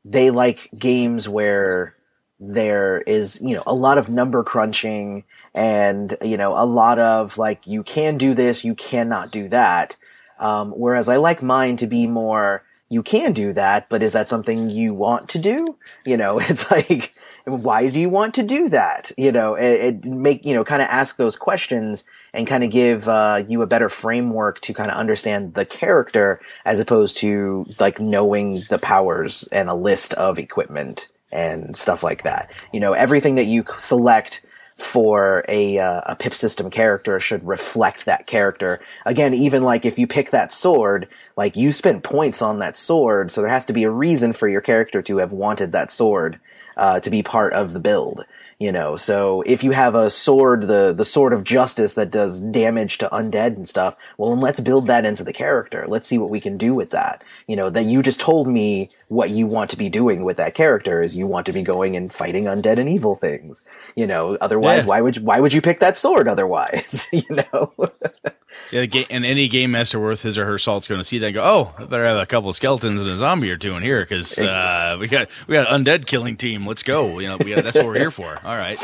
they like games where there is, you know, a lot of number crunching and, you know, a lot of like you can do this, you cannot do that. Um, whereas I like mine to be more you can do that, but is that something you want to do? You know, [LAUGHS] it's like why do you want to do that? You know, it, it make you know kind of ask those questions and kind of give uh, you a better framework to kind of understand the character as opposed to like knowing the powers and a list of equipment and stuff like that. You know, everything that you select for a uh, a pip system character should reflect that character. Again, even like if you pick that sword, like you spent points on that sword, so there has to be a reason for your character to have wanted that sword uh, to be part of the build you know? So if you have a sword the the sword of justice that does damage to undead and stuff well then let's build that into the character. Let's see what we can do with that. You know that you just told me what you want to be doing with that character is you want to be going and fighting undead and evil things you know? Otherwise Yeah. why would you, why would you pick that sword otherwise [LAUGHS] you know [LAUGHS] Yeah, and any game master worth his or her salt's going to see that and go, oh, I better have a couple of skeletons and a zombie or two in here because uh, we got we got an undead killing team. Let's go. You know, we got, that's what we're here for. All right.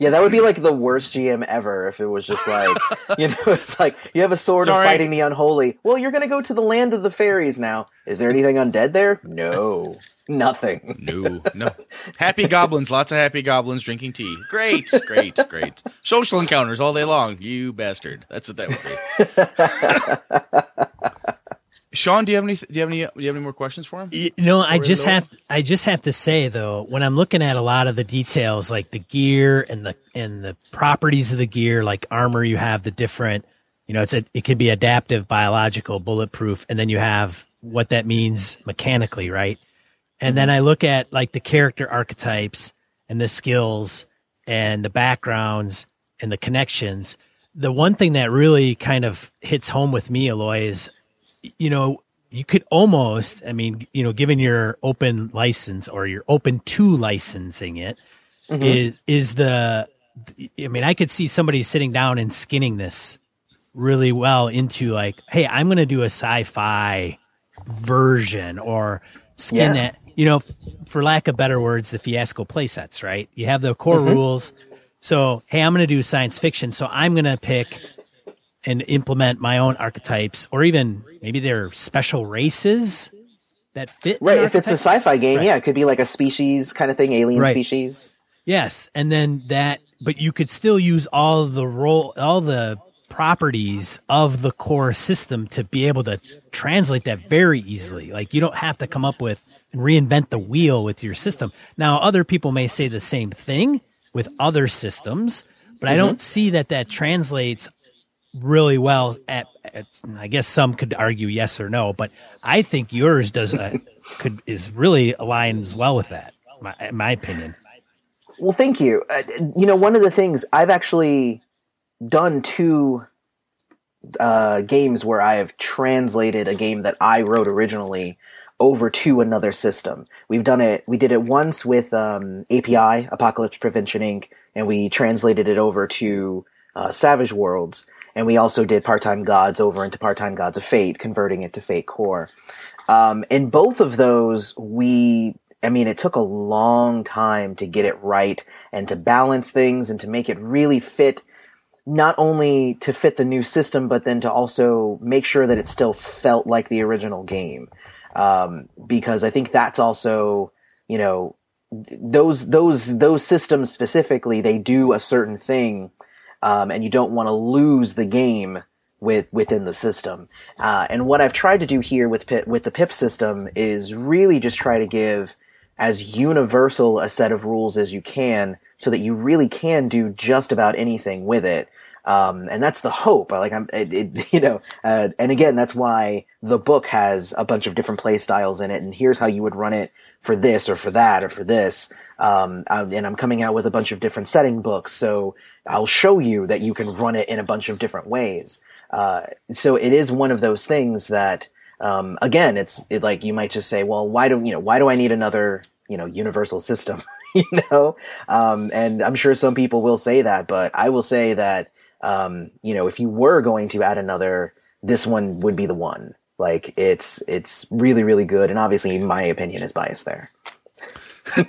Yeah, that would be like the worst GM ever if it was just like, you know, [LAUGHS] it's like you have a sword Sorry. of fighting the unholy. Well, you're going to go to the land of the fairies now. Is there anything undead there? No, [LAUGHS] nothing. No, no. Happy goblins, lots of happy goblins drinking tea. Great, great, great. Social encounters all day long. You bastard. That's what that would be. [LAUGHS] Sean, do you have any? Do you have any? Do you have any more questions for him? You know, I just have I just have to say though, when I'm looking at a lot of the details, like the gear and the and the properties of the gear, like armor, you have the different, you know, it's a it could be adaptive, biological, bulletproof, and then you have what that means mechanically, right? And then mm-hmm. I look at like the character archetypes and the skills and the backgrounds and the connections. The one thing that really kind of hits home with me, Eloy, is you know, you could almost, I mean, you know, given your open license or you're open to licensing it, mm-hmm. is is the I mean, I could see somebody sitting down and skinning this really well into like, hey, I'm going to do a sci-fi version or skin Yeah. it, you know, f- for lack of better words, the fiasco playsets, right? You have the core mm-hmm. rules. So, hey, I'm going to do science fiction. So I'm going to pick and implement my own archetypes or even maybe they're special races that fit. Right. If it's a sci-fi game, Right. yeah, it could be like a species kind of thing, alien Right. species. Yes, and then that, but you could still use all the role, all the properties of the core system to be able to translate that very easily. Like you don't have to come up with and reinvent the wheel with your system. Now, other people may say the same thing with other systems, but I mm-hmm. don't see that that translates really well at, at I guess some could argue yes or no, but I think yours does a, could is really aligns well with that. My, in my opinion. Well, thank you. Uh, you know, one of the things I've actually done two uh, games where I have translated a game that I wrote originally over to another system. We've done it. We did it once with um, API Apocalypse Prevention Inc. and we translated it over to uh, Savage Worlds. And we also did Part Time Gods over into Part Time Gods of Fate, converting it to Fate Core. Um, in both of those, we, I mean, it took a long time to get it right and to balance things and to make it really fit, not only to fit the new system, but then to also make sure that it still felt like the original game. Um, because I think that's also, you know, those, those, those systems specifically, they do a certain thing, um, and you don't want to lose the game with within the system. Uh, and what I've tried to do here with Pip, with the PIP system is really just try to give as universal a set of rules as you can, so that you really can do just about anything with it. Um, and that's the hope. Like I'm, it, it, [LAUGHS] you know, uh, and again, that's why the book has a bunch of different play styles in it. And here's how you would run it for this or for that or for this. Um, and I'm coming out with a bunch of different setting books, so I'll show you that you can run it in a bunch of different ways. Uh, so it is one of those things that, um, again, it's it, like you might just say, well, why do you know why do I need another you know universal system? [LAUGHS] you know, um, and I'm sure some people will say that, but I will say that um, you know if you were going to add another, this one would be the one. Like it's it's really really good, and obviously my opinion is biased there.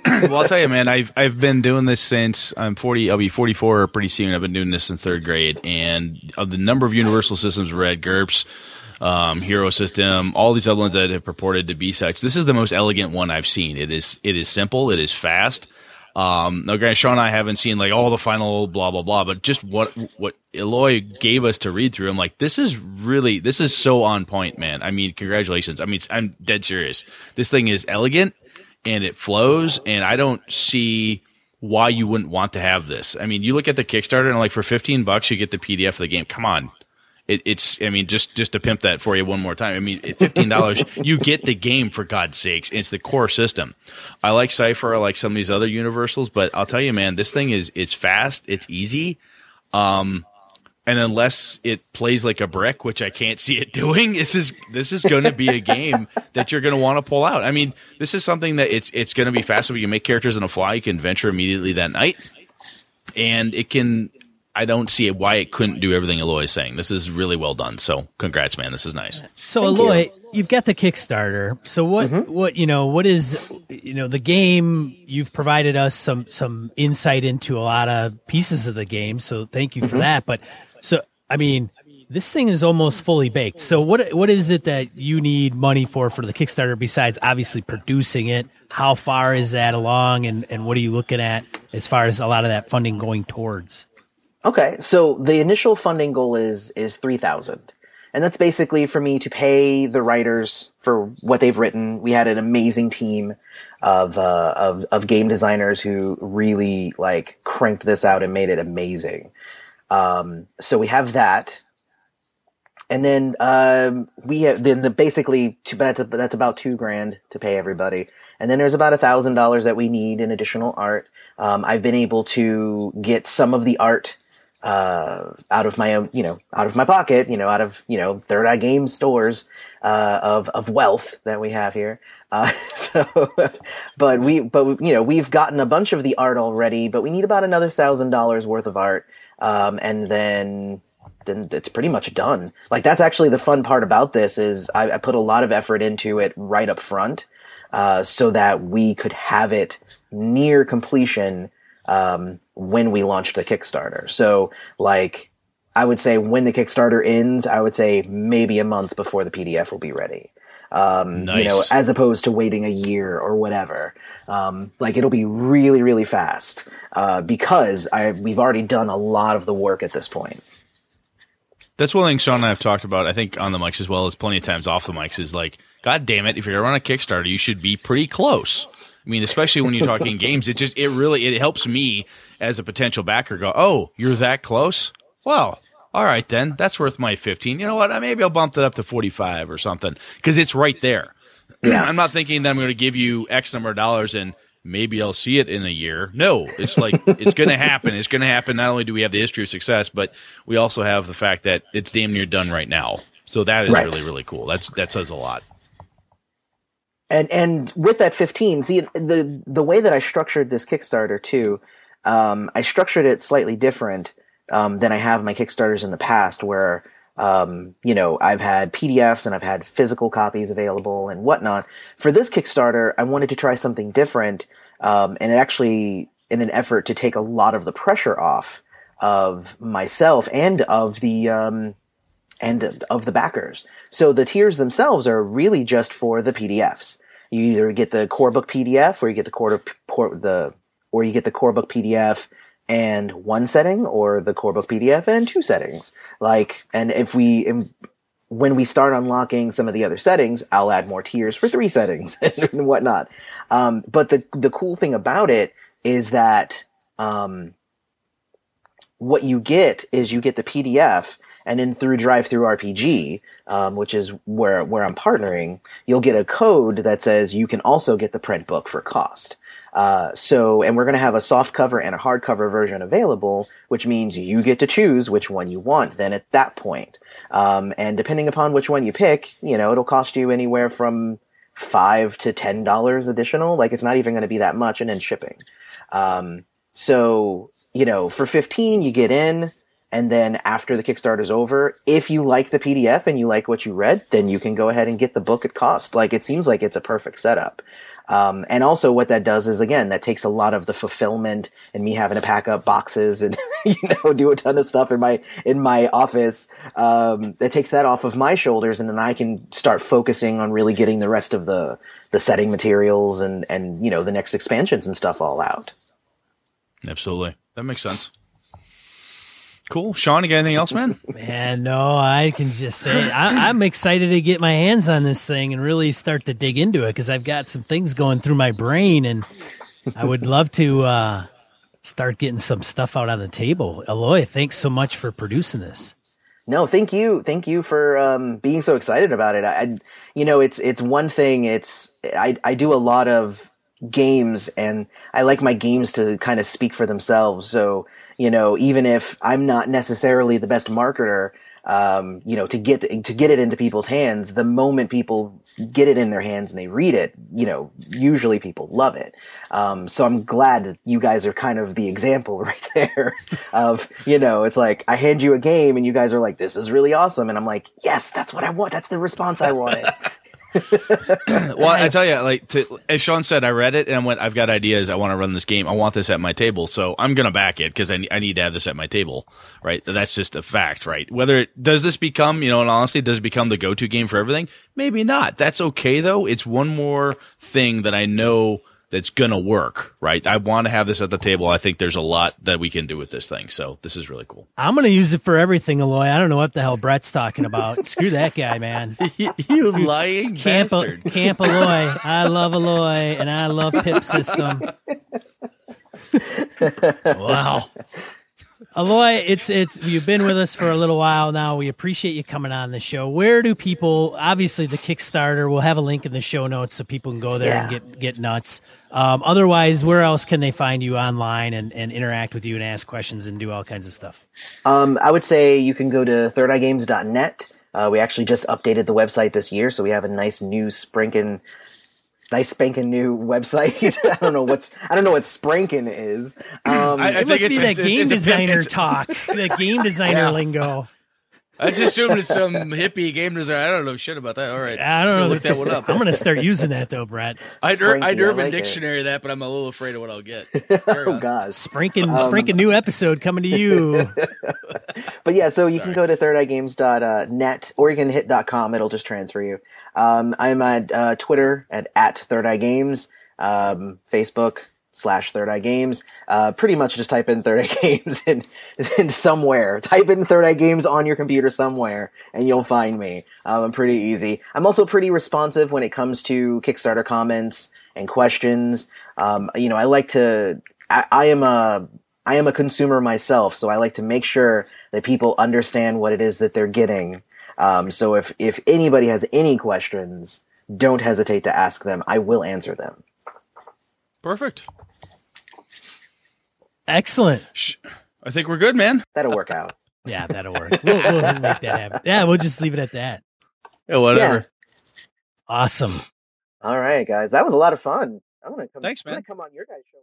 Well, I'll tell you, man. I've I've been doing this since I'm 40. I'll be 44 pretty soon. I've been doing this in third grade, and of the number of universal systems read, GURPS, um, Hero System, all these other ones that have purported to be such. This is the most elegant one I've seen. It is it is simple. It is fast. Um, now, granted, Sean and I haven't seen like all the final blah blah blah, but just what what Eloy gave us to read through, I'm like, this is really this is so on point, man. I mean, congratulations. I mean, I'm dead serious. This thing is elegant and it flows, and I don't see why you wouldn't want to have this. I mean, you look at the Kickstarter and like for 15 bucks, you get the PDF of the game. Come on. It, it's, I mean, just, just to pimp that for you one more time. I mean, $15, [LAUGHS] you get the game for God's sakes. It's the core system. I like Cypher. I like some of these other universals, but I'll tell you, man, this thing is, it's fast. It's easy. Um, and unless it plays like a brick, which I can't see it doing, this is this is going to be a [LAUGHS] game that you're going to want to pull out. I mean, this is something that it's it's going to be fast. If you make characters in a fly, you can venture immediately that night, and it can. I don't see why it couldn't do everything Eloy is saying. This is really well done. So, congrats, man. This is nice. So, Thank Eloy, you. you've got the Kickstarter. So, what mm-hmm. what you know? What is you know the game? You've provided us some some insight into a lot of pieces of the game. So, thank you for mm-hmm. that. But so, I mean, this thing is almost fully baked. So, what what is it that you need money for for the Kickstarter besides obviously producing it? How far is that along, and and what are you looking at as far as a lot of that funding going towards? Okay, so the initial funding goal is is three thousand, and that's basically for me to pay the writers for what they've written. We had an amazing team of uh, of of game designers who really like cranked this out and made it amazing. Um, so we have that. And then um, we have then the basically two, that's a, that's about two grand to pay everybody, and then there's about a thousand dollars that we need in additional art. Um, I've been able to get some of the art uh, out of my own, you know, out of my pocket, you know, out of you know Third Eye Games stores uh, of of wealth that we have here. Uh, [LAUGHS] so, but we, but you know, we've gotten a bunch of the art already, but we need about another thousand dollars worth of art um, and then then it's pretty much done. Like that's actually the fun part about this is I, I put a lot of effort into it right up front, uh, so that we could have it near completion um, when we launched the Kickstarter. So like I would say when the Kickstarter ends, I would say maybe a month before the PDF will be ready. Um, nice. you know, as opposed to waiting a year or whatever. Um, like it'll be really, really fast uh, because I we've already done a lot of the work at this point. That's one thing Sean and I have talked about. I think on the mics as well as plenty of times off the mics is like, God damn it! If you're ever on a Kickstarter, you should be pretty close. I mean, especially when you're talking [LAUGHS] games, it just it really it helps me as a potential backer go, oh, you're that close. Well, all right then, that's worth my 15. You know what? Maybe I'll bump it up to 45 or something because it's right there. [CLEARS THROAT] Yeah. I'm not thinking that I'm going to give you X number of dollars and maybe I'll see it in a year. No, it's like [LAUGHS] it's going to happen. It's going to happen. Not only do we have the history of success, but we also have the fact that it's damn near done right now. So that is right. really really cool. That's that says a lot. And and with that 15, see the the way that I structured this Kickstarter too, um, I structured it slightly different um, than I have my Kickstarters in the past, where um, you know, I've had PDFs and I've had physical copies available and whatnot. For this Kickstarter, I wanted to try something different, um, and actually, in an effort to take a lot of the pressure off of myself and of the um, and of the backers. So the tiers themselves are really just for the PDFs. You either get the core book PDF, or you get the core the or you get the core book PDF and one setting or the core book PDF and two settings. Like, and if we, when we start unlocking some of the other settings, I'll add more tiers for three [LAUGHS] settings [LAUGHS] and whatnot. Um, but the, the cool thing about it is that, um, what you get is you get the PDF and then through DriveThruRPG, um, which is where where I'm partnering, you'll get a code that says you can also get the print book for cost. Uh, so, and we're going to have a soft cover and a hardcover version available, which means you get to choose which one you want then at that point. Um, and depending upon which one you pick, you know, it'll cost you anywhere from five to ten dollars additional. Like it's not even going to be that much, and then shipping. Um, so, you know, for fifteen, you get in. And then after the Kickstarter is over, if you like the PDF and you like what you read, then you can go ahead and get the book at cost. Like it seems like it's a perfect setup. Um, and also what that does is again, that takes a lot of the fulfillment and me having to pack up boxes and, [LAUGHS] you know, do a ton of stuff in my, in my office. Um, that takes that off of my shoulders and then I can start focusing on really getting the rest of the, the setting materials and, and, you know, the next expansions and stuff all out. Absolutely. That makes sense. Cool. Sean, you got anything else, man? [LAUGHS] Man, no, I can just say I, am excited to get my hands on this thing and really start to dig into it because I've got some things going through my brain and I would love to uh, start getting some stuff out on the table. Eloy, thanks so much for producing this. No, thank you, thank you for um, being so excited about it. I, I, you know, it's it's one thing. It's I I do a lot of games, and I like my games to kind of speak for themselves. So you know, even if I'm not necessarily the best marketer, um, you know, to get to get it into people's hands, the moment people get it in their hands and they read it, you know, usually people love it. Um, so I'm glad that you guys are kind of the example [LAUGHS] right there of, you know, it's like I hand you a game and you guys are like, this is really awesome. And I'm like, yes, that's what I want. That's the response I wanted. [LAUGHS] [LAUGHS] well, I tell you, like to, as Sean said, I read it and I went, I've got ideas. I want to run this game. I want this at my table, so I'm gonna back it because I, I need to have this at my table, right? That's just a fact, right? Whether it does this become, you know, and honestly, does it become the go-to game for everything? Maybe not. That's okay though. It's one more thing that I know that's gonna work, right? I want to have this at the table. I think there's a lot that we can do with this thing, so this is really cool. I'm gonna use it for everything, Eloy. I don't know what the hell Brett's talking about. [LAUGHS] Screw that guy, man. [LAUGHS] you, you lying Camp, bastard. Camp Eloy. [LAUGHS] I love Eloy, and I love Pip System. wow. Eloy, it's it's you've been with us for a little while now. We appreciate you coming on the show. Where do people? Obviously, the Kickstarter. We'll have a link in the show notes so people can go there and get get nuts. Um, otherwise, where else can they find you online and, and interact with you and ask questions and do all kinds of stuff? Um, I would say you can go to thirdeyegames.net. Uh, we actually just updated the website this year, so we have a nice new sprinkin', nice spanking new website. [LAUGHS] I don't know what's, I don't know what sprankin' is. [CLEARS THROAT] Um, I- It must think be that it's- game it's designer it's- talk, the game designer Yeah. lingo. I just assumed it's some hippie game designer. I don't know shit about that. All right, I don't know. Look that It's- one up. I'm going to start using that though, Brett. [LAUGHS] I'd, Sprinky, I'd I Urban like it. Dictionary that, but I'm a little afraid of what I'll get. [LAUGHS] oh gosh. Sprinking, Um, sprinking new episode coming to you. [LAUGHS] But yeah, so you Sorry. can go to thirdeyegames.net or you can hit .com. It'll just transfer you. Um, I'm at uh, Twitter at, at Third Eye Games, um, Facebook slash Third Eye Games. Uh, pretty much just type in Third Eye [LAUGHS] Games in, in somewhere. Type in Third Eye Games on your computer somewhere and you'll find me. Um, I'm pretty easy. I'm also pretty responsive when it comes to Kickstarter comments and questions. Um, you know, I like to, I, I am a, I am a consumer myself, so I like to make sure that people understand what it is that they're getting. Um, so if if anybody has any questions, don't hesitate to ask them. I will answer them. Perfect. Excellent. Shh. I think we're good, man. That'll work out. Yeah, that'll work. We'll, we'll [LAUGHS] make that happen. Yeah, we'll just leave it at that. Yeah, whatever. Yeah. Awesome. All right, guys, that was a lot of fun. I'm gonna come. Thanks, I'm gonna man. come on your guys' show.